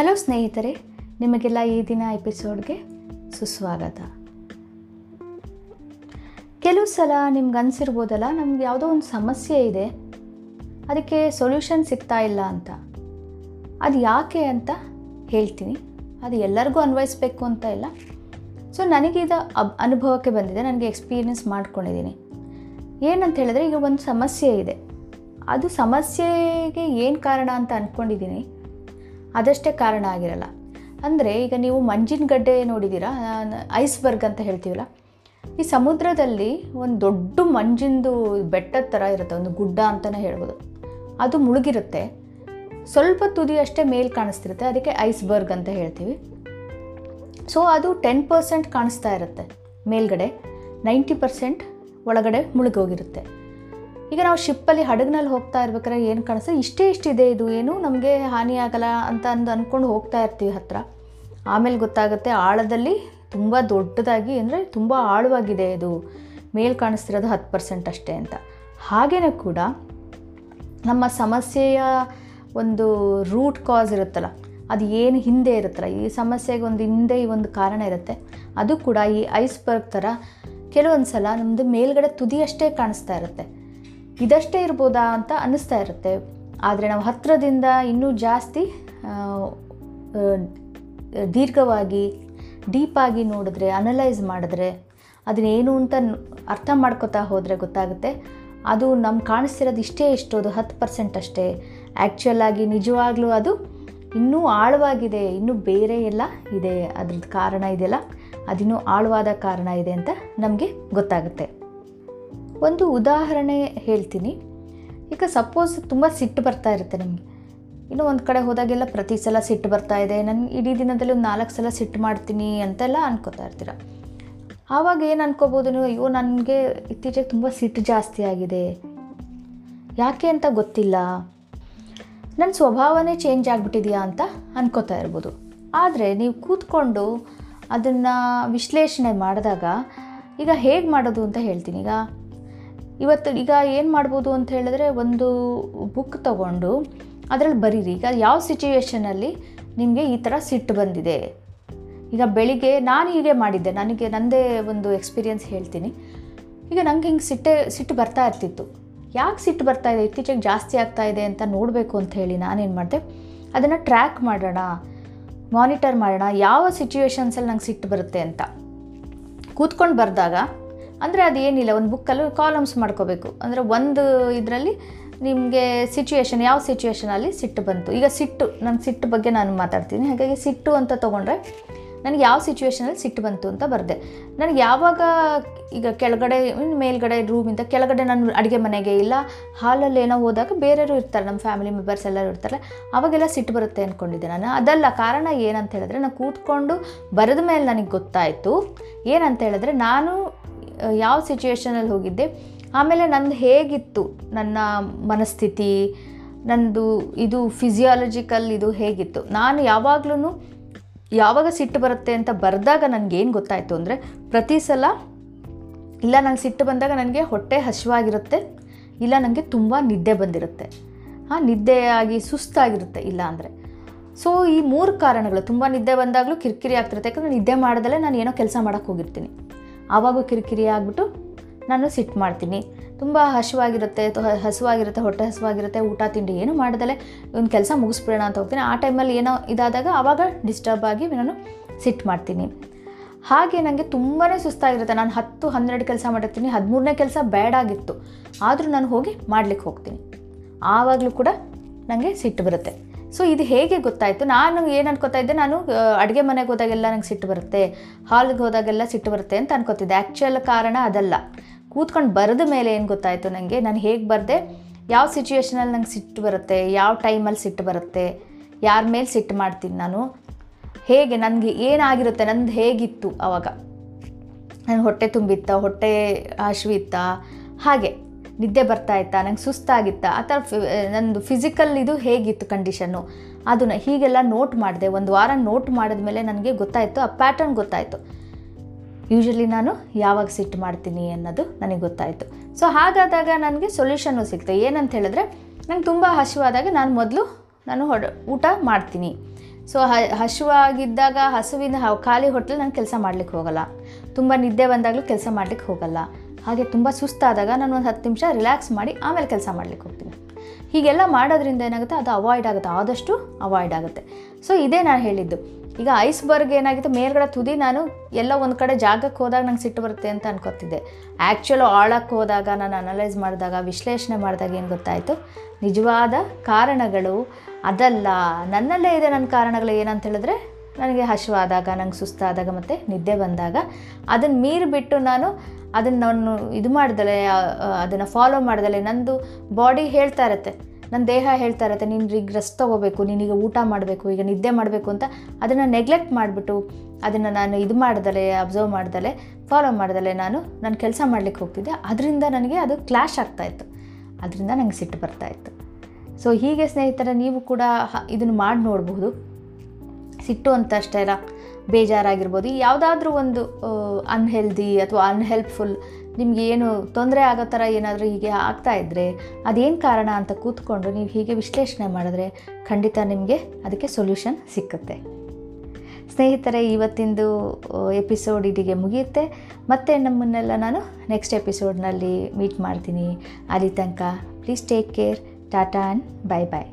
Hello ಸ್ನೇಹಿತರೆ, ನಿಮಗೆಲ್ಲ ಈ ದಿನ ಎಪಿಸೋಡ್ಗೆ ಸುಸ್ವಾಗತ. ಕೆಲವು ಸಲ ನಿಮ್ಗೆ ಅನಿಸಿರ್ಬೋದಲ್ಲ, ನಮ್ಗೆ ಯಾವುದೋ ಒಂದು ಸಮಸ್ಯೆ ಇದೆ, ಅದಕ್ಕೆ ಸೊಲ್ಯೂಷನ್ ಸಿಗ್ತಾ ಇಲ್ಲ ಅಂತ. ಅದು ಯಾಕೆ ಅಂತ ಹೇಳ್ತೀನಿ. ಅದು ಎಲ್ಲರಿಗೂ ಅನ್ವಯಿಸ್ಬೇಕು ಅಂತ ಇಲ್ಲ. ಸೊ ನನಗಿದ ಅಬ್, ಅನುಭವಕ್ಕೆ ಬಂದಿದೆ, ನನಗೆ ಎಕ್ಸ್ಪೀರಿಯನ್ಸ್ ಮಾಡ್ಕೊಂಡಿದ್ದೀನಿ. ಏನಂತ ಹೇಳಿದ್ರೆ, ಈಗ ಒಂದು ಸಮಸ್ಯೆ ಇದೆ. ಅದು ಸಮಸ್ಯೆಗೆ ಏನು ಕಾರಣ ಅಂತ ಅಂದ್ಕೊಂಡಿದ್ದೀನಿ ಅದಷ್ಟೇ ಕಾರಣ ಆಗಿರಲ್ಲ. ಅಂದರೆ ಈಗ ನೀವು ಮಂಜಿನ ಗಡ್ಡೆ ನೋಡಿದ್ದೀರಾ ಐಸ್ಬರ್ಗ್ ಅಂತ ಹೇಳ್ತೀವಲ್ಲ? ಈ ಸಮುದ್ರದಲ್ಲಿ ಒಂದು ದೊಡ್ಡ ಮಂಜಿಂದು ಬೆಟ್ಟದ ಥರ ಇರುತ್ತೆ, ಒಂದು ಗುಡ್ಡ ಅಂತಲೇ ಹೇಳ್ಬೋದು. ಅದು ಮುಳುಗಿರುತ್ತೆ. ಸ್ವಲ್ಪ ತುದಿ ಅಷ್ಟೇ ಮೇಲ್ ಕಾಣಿಸ್ತಿರುತ್ತೆ, ಅದಕ್ಕೆ ಐಸ್ಬರ್ಗ್ ಅಂತ ಹೇಳ್ತೀವಿ. ಸೊ ಅದು ಟೆನ್ ಪರ್ಸೆಂಟ್ ಕಾಣಿಸ್ತಾ ಇರುತ್ತೆ ಮೇಲ್ಗಡೆ. ನೈಂಟಿ ಪರ್ಸೆಂಟ್ ಒಳಗಡೆ ಮುಳುಗೋಗಿರುತ್ತೆ. ಈಗ ನಾವು ಶಿಪ್ಪಲ್ಲಿ ಹಡಗಿನಲ್ಲಿ ಹೋಗ್ತಾ ಇರ್ಬೇಕಾದ್ರೆ ಏನು ಕಾಣಿಸ್ತದೆ ಇಷ್ಟೇ ಇಷ್ಟಿದೆ ಇದು. ಏನು ನಮಗೆ ಹಾನಿ ಆಗಲ್ಲ ಅಂತ ಅಂದು ಅಂದ್ಕೊಂಡು ಹೋಗ್ತಾ ಇರ್ತೀವಿ ಹತ್ರ. ಆಮೇಲೆ ಗೊತ್ತಾಗುತ್ತೆ ಆಳದಲ್ಲಿ ತುಂಬ ದೊಡ್ಡದಾಗಿ ಅಂದರೆ ತುಂಬ ಆಳವಾಗಿದೆ ಇದು. ಮೇಲ್ ಕಾಣಿಸ್ತಿರೋದು ಹತ್ತು ಪರ್ಸೆಂಟ್ ಅಷ್ಟೇ ಅಂತ. ಹಾಗೆಯೇ ಕೂಡ ನಮ್ಮ ಸಮಸ್ಯೆಯ ಒಂದು ರೂಟ್ ಕಾಸ್ ಇರುತ್ತಲ್ಲ, ಅದು ಏನು ಹಿಂದೆ ಇರುತ್ತಲ್ಲ, ಈ ಸಮಸ್ಯೆಗೆ ಒಂದು ಹಿಂದೆ ಈ ಒಂದು ಕಾರಣ ಇರುತ್ತೆ. ಅದು ಕೂಡ ಈ ಐಸ್ಬರ್ಗ್ ಥರ ಕೆಲವೊಂದು ಸಲ ನಮ್ಮದು ಮೇಲ್ಗಡೆ ತುದಿಯಷ್ಟೇ ಕಾಣಿಸ್ತಾ ಇರುತ್ತೆ. ಇದಷ್ಟೇ ಇರ್ಬೋದಾ ಅಂತ ಅನ್ನಿಸ್ತಾ ಇರುತ್ತೆ. ಆದರೆ ನಾವು ಹತ್ತಿರದಿಂದ ಇನ್ನೂ ಜಾಸ್ತಿ ದೀರ್ಘವಾಗಿ, ಡೀಪಾಗಿ ನೋಡಿದ್ರೆ, ಅನಲೈಸ್ ಮಾಡಿದ್ರೆ ಅದನ್ನೇನು ಅಂತ ಅರ್ಥ ಮಾಡ್ಕೋತಾ ಹೋದರೆ ಗೊತ್ತಾಗುತ್ತೆ. ಅದು ನಮ್ಗೆ ಕಾಣಿಸ್ತಿರೋದು ಇಷ್ಟೇ ಎಷ್ಟೋದು ಹತ್ತು ಪರ್ಸೆಂಟ್ ಅಷ್ಟೇ. ಆ್ಯಕ್ಚುಯಲ್ ಆಗಿ ನಿಜವಾಗ್ಲೂ ಅದು ಇನ್ನೂ ಆಳವಾಗಿದೆ, ಇನ್ನೂ ಬೇರೆ ಎಲ್ಲ ಇದೆ, ಅದ್ರದ್ದು ಕಾರಣ ಇದೆಯಲ್ಲ, ಅದಿನ್ನೂ ಆಳವಾದ ಕಾರಣ ಇದೆ ಅಂತ ನಮಗೆ ಗೊತ್ತಾಗುತ್ತೆ. ಒಂದು ಉದಾಹರಣೆ ಹೇಳ್ತೀನಿ. ಈಗ ಸಪೋಸ್ ತುಂಬ ಸಿಟ್ಟು ಬರ್ತಾ ಇರುತ್ತೆ ನಿಮಗೆ. ಇನ್ನು ಒಂದು ಕಡೆ ಹೋದಾಗೆಲ್ಲ ಪ್ರತಿ ಸಲ ಸಿಟ್ಟು ಬರ್ತಾ ಇದೆ. ನಾನು ಇಡೀ ದಿನದಲ್ಲಿ ಒಂದು ನಾಲ್ಕು ಸಲ ಸಿಟ್ಟು ಮಾಡ್ತೀನಿ ಅಂತೆಲ್ಲ ಅನ್ಕೋತಾ ಇರ್ತೀರ. ಆವಾಗ ಏನು ಅನ್ಕೋಬೋದು ನೀವು? ಅಯ್ಯೋ, ನನಗೆ ಇತ್ತೀಚೆಗೆ ತುಂಬ ಸಿಟ್ಟು ಜಾಸ್ತಿ ಆಗಿದೆ. ಯಾಕೆ ಅಂತ ಗೊತ್ತಿಲ್ಲ. ನನ್ನ ಸ್ವಭಾವನೇ ಚೇಂಜ್ ಆಗಿಬಿಟ್ಟಿದೆಯಾ ಅಂತ ಅನ್ಕೋತಾ ಇರ್ಬೋದು. ಆದರೆ ನೀವು ಕೂತ್ಕೊಂಡು ಅದನ್ನು ವಿಶ್ಲೇಷಣೆ ಮಾಡಿದಾಗ ಈಗ ಹೇಗೆ ಮಾಡೋದು ಅಂತ ಹೇಳ್ತೀನಿ. ಈಗ ಇವತ್ತು ಈಗ ಏನು ಮಾಡ್ಬೋದು ಅಂತ ಹೇಳಿದ್ರೆ ಒಂದು ಬುಕ್ ತಗೊಂಡು ಅದರಲ್ಲಿ ಬರೀರಿ. ಈಗ ಯಾವ ಸಿಚುವೇಷನಲ್ಲಿ ನಿಮಗೆ ಈ ಥರ ಸಿಟ್ಟು ಬಂದಿದೆ? ಈಗ ಬೆಳಿಗ್ಗೆ ನಾನು ಹೀಗೆ ಮಾಡಿದ್ದೆ. ನನಗೆ ನನ್ನದೇ ಒಂದು ಎಕ್ಸ್ಪೀರಿಯನ್ಸ್ ಹೇಳ್ತೀನಿ. ಈಗ ನಂಗೆ ಹಿಂಗೆ ಸಿಟ್ಟೆ ಸಿಟ್ಟು ಬರ್ತಾ ಇರ್ತಿತ್ತು. ಯಾಕೆ ಸಿಟ್ಟು ಬರ್ತಾ ಇದೆ? ಇತ್ತೀಚೆಗೆ ಜಾಸ್ತಿ ಆಗ್ತಾ ಇದೆ ಅಂತ ನೋಡಬೇಕು ಅಂತ ಹೇಳಿ ನಾನೇನು ಮಾಡಿದೆ? ಅದನ್ನು ಟ್ರ್ಯಾಕ್ ಮಾಡೋಣ ಮಾನಿಟರ್ ಮಾಡೋಣ. ಯಾವ ಸಿಚುವೇಷನ್ಸಲ್ಲಿ ನಂಗೆ ಸಿಟ್ಟು ಬರುತ್ತೆ ಅಂತ. ಕೂತ್ಕೊಂಡು ಬರೆದಾಗ ಅಂದರೆ ಅದೇನಿಲ್ಲ ಒಂದು ಬುಕ್ಕಲ್ಲಿ ಕಾಲಮ್ಸ್ ಮಾಡ್ಕೋಬೇಕು. ಅಂದರೆ ಒಂದು ಇದರಲ್ಲಿ ನಿಮಗೆ ಸಿಚುಯೇಷನ್ ಯಾವ ಸಿಚುವೇಶನಲ್ಲಿ ಸಿಟ್ಟು ಬಂತು. ಈಗ ಸಿಟ್ಟು ನನ್ನ ಸಿಟ್ಟು ಬಗ್ಗೆ ನಾನು ಮಾತಾಡ್ತೀನಿ. ಹಾಗಾಗಿ ಸಿಟ್ಟು ಅಂತ ತೊಗೊಂಡ್ರೆ ನನಗೆ ಯಾವ ಸಿಚುವೇಷನಲ್ಲಿ ಸಿಟ್ಟು ಬಂತು ಅಂತ ಬರೆದೆ. ನನಗೆ ಯಾವಾಗ ಈಗ ಕೆಳಗಡೆ ಇನ್ನು ಮೇಲ್ಗಡೆ ರೂಮಿಂದ ಕೆಳಗಡೆ ನಾನು ಅಡುಗೆ ಮನೆಗೆ ಇಲ್ಲ ಹಾಲಲ್ಲಿ ಏನೋ ಹೋದಾಗ ಬೇರೆಯವರು ಇರ್ತಾರೆ, ನಮ್ಮ ಫ್ಯಾಮಿಲಿ ಮೆಂಬರ್ಸ್ ಎಲ್ಲರೂ ಇರ್ತಾರೆ ಅವಾಗೆಲ್ಲ ಸಿಟ್ಟು ಬರುತ್ತೆ ಅಂದ್ಕೊಂಡಿದ್ದೆ ನಾನು. ಅದಲ್ಲ ಕಾರಣ ಏನಂತ ಹೇಳಿದ್ರೆ, ನಾನು ಕೂತ್ಕೊಂಡು ಬರೆದ ಮೇಲೆ ನನಗೆ ಗೊತ್ತಾಯಿತು. ಏನಂತ ಹೇಳಿದ್ರೆ, ನಾನು ಯಾವ ಸಿಚುವೇಶನಲ್ಲಿ ಹೋಗಿದ್ದೆ? ಆಮೇಲೆ ನಂದು ಹೇಗಿತ್ತು? ನನ್ನ ಮನಸ್ಥಿತಿ, ನಂದು ಇದು ಫಿಸಿಯಾಲಜಿಕಲ್ ಇದು ಹೇಗಿತ್ತು? ನಾನು ಯಾವಾಗ್ಲೂ ಯಾವಾಗ ಸಿಟ್ಟು ಬರುತ್ತೆ ಅಂತ ಬರೆದಾಗ ನನಗೇನು ಗೊತ್ತಾಯಿತು ಅಂದರೆ, ಪ್ರತಿ ಸಲ ಇಲ್ಲ ನಂಗೆ ಸಿಟ್ಟು ಬಂದಾಗ ನನಗೆ ಹೊಟ್ಟೆ ಹಸಿವಾಗಿರುತ್ತೆ, ಇಲ್ಲ ನನಗೆ ತುಂಬ ನಿದ್ದೆ ಬಂದಿರುತ್ತೆ. ಹಾಂ ನಿದ್ದೆಯಾಗಿ ಸುಸ್ತಾಗಿರುತ್ತೆ ಇಲ್ಲ ಅಂದರೆ. ಸೊ ಈ ಮೂರು ಕಾರಣಗಳು, ತುಂಬ ನಿದ್ದೆ ಬಂದಾಗಲೂ ಕಿರಿಕಿರಿ ಆಗ್ತಿರುತ್ತೆ. ಯಾಕಂದರೆ ನಿದ್ದೆ ಮಾಡಿದಲೇ ನಾನು ಏನೋ ಕೆಲಸ ಮಾಡೋಕ್ಕೆ ಹೋಗಿರ್ತೀನಿ. ಆವಾಗೂ ಕಿರಿಕಿರಿ ಆಗಿಬಿಟ್ಟು ನಾನು ಸಿಟ್ಟು ಮಾಡ್ತೀನಿ. ತುಂಬ ಹಸಿವಾಗಿರುತ್ತೆ ಹಸುವಾಗಿರುತ್ತೆ, ಹೊಟ್ಟೆ ಹಸುವಾಗಿರುತ್ತೆ, ಊಟ, ತಿಂಡಿ ಏನು ಮಾಡ್ದಲೆ ಒಂದು ಕೆಲಸ ಮುಗಿಸ್ಬಿಡೋಣ ಅಂತ ಹೋಗ್ತೀನಿ. ಆ ಟೈಮಲ್ಲಿ ಏನೋ ಇದಾದಾಗ ಆವಾಗ ಡಿಸ್ಟರ್ಬ್ ಆಗಿ ನಾನು ಸಿಟ್ಟು ಮಾಡ್ತೀನಿ. ಹಾಗೆ ನನಗೆ ತುಂಬಾ ಸುಸ್ತಾಗಿರುತ್ತೆ. ನಾನು ಹತ್ತು, ಹನ್ನೆರಡು ಕೆಲಸ ಮಾಡಿರ್ತೀನಿ. ಹದಿಮೂರನೇ ಕೆಲಸ ಬ್ಯಾಡಾಗಿತ್ತು ಆದರೂ ನಾನು ಹೋಗಿ ಮಾಡ್ಲಿಕ್ಕೆ ಹೋಗ್ತೀನಿ. ಆವಾಗಲೂ ಕೂಡ ನನಗೆ ಸಿಟ್ಟು ಬರುತ್ತೆ. ಸೊ ಇದು ಹೇಗೆ ಗೊತ್ತಾಯಿತು? ನಾನು ಏನು ಅನ್ಕೋತಾ ಇದ್ದೆ? ನಾನು ಅಡುಗೆ ಮನೆಗೆ ಹೋದಾಗೆಲ್ಲ ನಂಗೆ ಸಿಟ್ಟು ಬರುತ್ತೆ. ಹಾಲ್ಗೆ ಹೋದಾಗೆಲ್ಲ ಸಿಟ್ಟು ಬರುತ್ತೆ ಅಂತ ಅನ್ಕೋತಿದ್ದೆ. ಆ್ಯಕ್ಚುಯಲ್ ಕಾರಣ ಅದಲ್ಲ. ಕೂತ್ಕೊಂಡು ಬರೆದ ಮೇಲೆ ಏನು ಗೊತ್ತಾಯಿತು ನನಗೆ ನಾನು ಹೇಗೆ ಬರೆದೆ? ಯಾವ ಸಿಚುವೇಷನಲ್ಲಿ ನಂಗೆ ಸಿಟ್ಟು ಬರುತ್ತೆ? ಯಾವ ಟೈಮಲ್ಲಿ ಸಿಟ್ಟು ಬರುತ್ತೆ? ಯಾರ ಮೇಲೆ ಸಿಟ್ಟು ಮಾಡ್ತೀನಿ ನಾನು? ಹೇಗೆ? ನನಗೆ ಏನಾಗಿರುತ್ತೆ? ನಂದು ಹೇಗಿತ್ತು ಆವಾಗ ನಾನು ಹೊಟ್ಟೆ ತುಂಬಿತ್ತ? ಹೊಟ್ಟೆ ಹಸಿವಿತ್ತ? ಹಾಗೆ. ನಿದ್ದೆ ಬರ್ತಾ ಇತ್ತಾ? ನಂಗೆ ಸುಸ್ತಾಗಿತ್ತಾ? ಆ ಥರ ನಂದು ಫಿಸಿಕಲ್ ಇದು ಹೇಗಿತ್ತು ಕಂಡೀಷನ್ನು ಅದನ್ನು ಹೀಗೆಲ್ಲ ನೋಟ್ ಮಾಡಿದೆ. ಒಂದು ವಾರ ನೋಟ್ ಮಾಡಿದ ಮೇಲೆ ನನಗೆ ಗೊತ್ತಾಯಿತು. ಆ ಪ್ಯಾಟರ್ನ್ ಗೊತ್ತಾಯಿತು. ಯೂಶಲಿ ನಾನು ಯಾವಾಗ ಸಿಟ್ಟು ಮಾಡ್ತೀನಿ ಅನ್ನೋದು ನನಗೆ ಗೊತ್ತಾಯಿತು. ಸೊ ಹಾಗಾದಾಗ ನನಗೆ ಸೊಲ್ಯೂಷನ್ನು ಸಿಕ್ತು. ಏನಂತ ಹೇಳಿದ್ರೆ, ನಂಗೆ ತುಂಬ ಹಸಿವಾದಾಗ ನಾನು ಮೊದಲು ನಾನು ಹೊಡ ಊಟ ಮಾಡ್ತೀನಿ. ಸೊ ಹಸುವಾಗಿದ್ದಾಗ ಹಸುವಿನ ಖಾಲಿ ಹೊಟ್ಟೆಲಿ ನಾನು ಕೆಲಸ ಮಾಡ್ಲಿಕ್ಕೆ ಹೋಗಲ್ಲ. ತುಂಬ ನಿದ್ದೆ ಬಂದಾಗಲೂ ಕೆಲಸ ಮಾಡ್ಲಿಕ್ಕೆ ಹೋಗಲ್ಲ. ಹಾಗೆ ತುಂಬ ಸುಸ್ತಾದಾಗ ನಾನು ಒಂದು ಹತ್ತು ನಿಮಿಷ ರಿಲ್ಯಾಕ್ಸ್ ಮಾಡಿ ಆಮೇಲೆ ಕೆಲಸ ಮಾಡ್ಲಿಕ್ಕೆ ಹೋಗ್ತೀನಿ. ಹೀಗೆಲ್ಲ ಮಾಡೋದ್ರಿಂದ ಏನಾಗುತ್ತೆ? ಅದು ಅವಾಯ್ಡ್ ಆಗುತ್ತೆ. ಆದಷ್ಟು ಅವಾಯ್ಡ್ ಆಗುತ್ತೆ. ಸೊ ಇದೇ ನಾನು ಹೇಳಿದ್ದು. ಈಗ ಐಸ್ಬರ್ಗ್ ಏನಾಗಿತ್ತು? ಮೇಲ್ಗಡೆ ತುದಿ ನಾನು ಎಲ್ಲ ಒಂದು ಕಡೆ ಜಾಗಕ್ಕೆ ಹೋದಾಗ ನಂಗೆ ಸಿಟ್ಟು ಬರುತ್ತೆ ಅಂತ ಅನ್ಕೋತಿದ್ದೆ. ಆ್ಯಕ್ಚುಲು ಆಳಕ್ಕೆ ಹೋದಾಗ, ನಾನು ಅನಲೈಸ್ ಮಾಡಿದಾಗ, ವಿಶ್ಲೇಷಣೆ ಮಾಡಿದಾಗ ಏನು ಗೊತ್ತಾಯಿತು? ನಿಜವಾದ ಕಾರಣಗಳು ಅದಲ್ಲ. ನನ್ನಲ್ಲೇ ಇದೆ ನನ್ನ ಕಾರಣಗಳು ಏನಂತ ಹೇಳಿದ್ರೆ ನನಗೆ ಹಸಿವಾದಾಗ, ನಂಗೆ ಸುಸ್ತಾದಾಗ ಮತ್ತು ನಿದ್ದೆ ಬಂದಾಗ ಅದನ್ನು ಮೀರಿಬಿಟ್ಟು ನಾನು ಅದನ್ನು ನಾನು ಇದು ಮಾಡ್ದಲೆ ಅದನ್ನು ಫಾಲೋ ಮಾಡ್ದಲೆ ನಂದು ಬಾಡಿ ಹೇಳ್ತಾ ಇರುತ್ತೆ. ನನ್ನ ದೇಹ ಹೇಳ್ತಾ ಇರುತ್ತೆ, ನೀನು ಈಗ ರೆಸ್ಟ್ ತೊಗೋಬೇಕು ನೀನೀಗ ಊಟ ಮಾಡಬೇಕು, ಈಗ ನಿದ್ದೆ ಮಾಡಬೇಕು ಅಂತ ಅದನ್ನು ನೆಗ್ಲೆಕ್ಟ್ ಮಾಡಿಬಿಟ್ಟು ಅದನ್ನು ನಾನು ಇದು ಮಾಡ್ದಲೆ ಅಬ್ಸರ್ವ್ ಮಾಡ್ದಲೆ ಫಾಲೋ ಮಾಡ್ದಲೆ ನಾನು ನಾನು ಕೆಲಸ ಮಾಡಲಿಕ್ಕೆ ಹೋಗ್ತಿದ್ದೆ. ಅದರಿಂದ ನನಗೆ ಅದು ಕ್ಲಾಶ್ ಆಗ್ತಾಯಿತ್ತು ಅದರಿಂದ ನನಗೆ ಸಿಟ್ಟು ಬರ್ತಾಯಿತ್ತು ಸೊ ಹೀಗೆ ಸ್ನೇಹಿತರೆ, ನೀವು ಕೂಡ ಇದನ್ನು ಮಾಡಿ ನೋಡಬಹುದು. ಸಿಟ್ಟು ಅಂತ ಅಷ್ಟೇ ಅಲ್ಲ, ಬೇಜಾರಾಗಿರ್ಬೋದು. ಯಾವುದಾದ್ರೂ ಒಂದು ಅನ್ಹೆಲ್ದಿ ಅಥವಾ ಅನ್ಹೆಲ್ಪ್ಫುಲ್ ನಿಮ್ಗೆ ಏನು ತೊಂದರೆ ಆಗೋ ಥರ ಏನಾದರೂ ಹೀಗೆ ಆಗ್ತಾ ಇದ್ದರೆ ಅದೇನು ಕಾರಣ ಅಂತ ಕೂತ್ಕೊಂಡು ನೀವು ಹೀಗೆ ವಿಶ್ಲೇಷಣೆ ಮಾಡಿದ್ರೆ ಖಂಡಿತ ನಿಮಗೆ ಅದಕ್ಕೆ ಸೊಲ್ಯೂಷನ್ ಸಿಕ್ಕುತ್ತೆ. ಸ್ನೇಹಿತರೆ, ಇವತ್ತಿಂದು ಎಪಿಸೋಡ್ ಇದಿಗೆ ಮುಗಿಯುತ್ತೆ. ಮತ್ತೆ ನಮ್ಮನ್ನೆಲ್ಲ ನಾನು ನೆಕ್ಸ್ಟ್ ಎಪಿಸೋಡ್ನಲ್ಲಿ ಮೀಟ್ ಮಾಡ್ತೀನಿ. ಅಲ್ಲಿ ತನಕ please take care tata and bye bye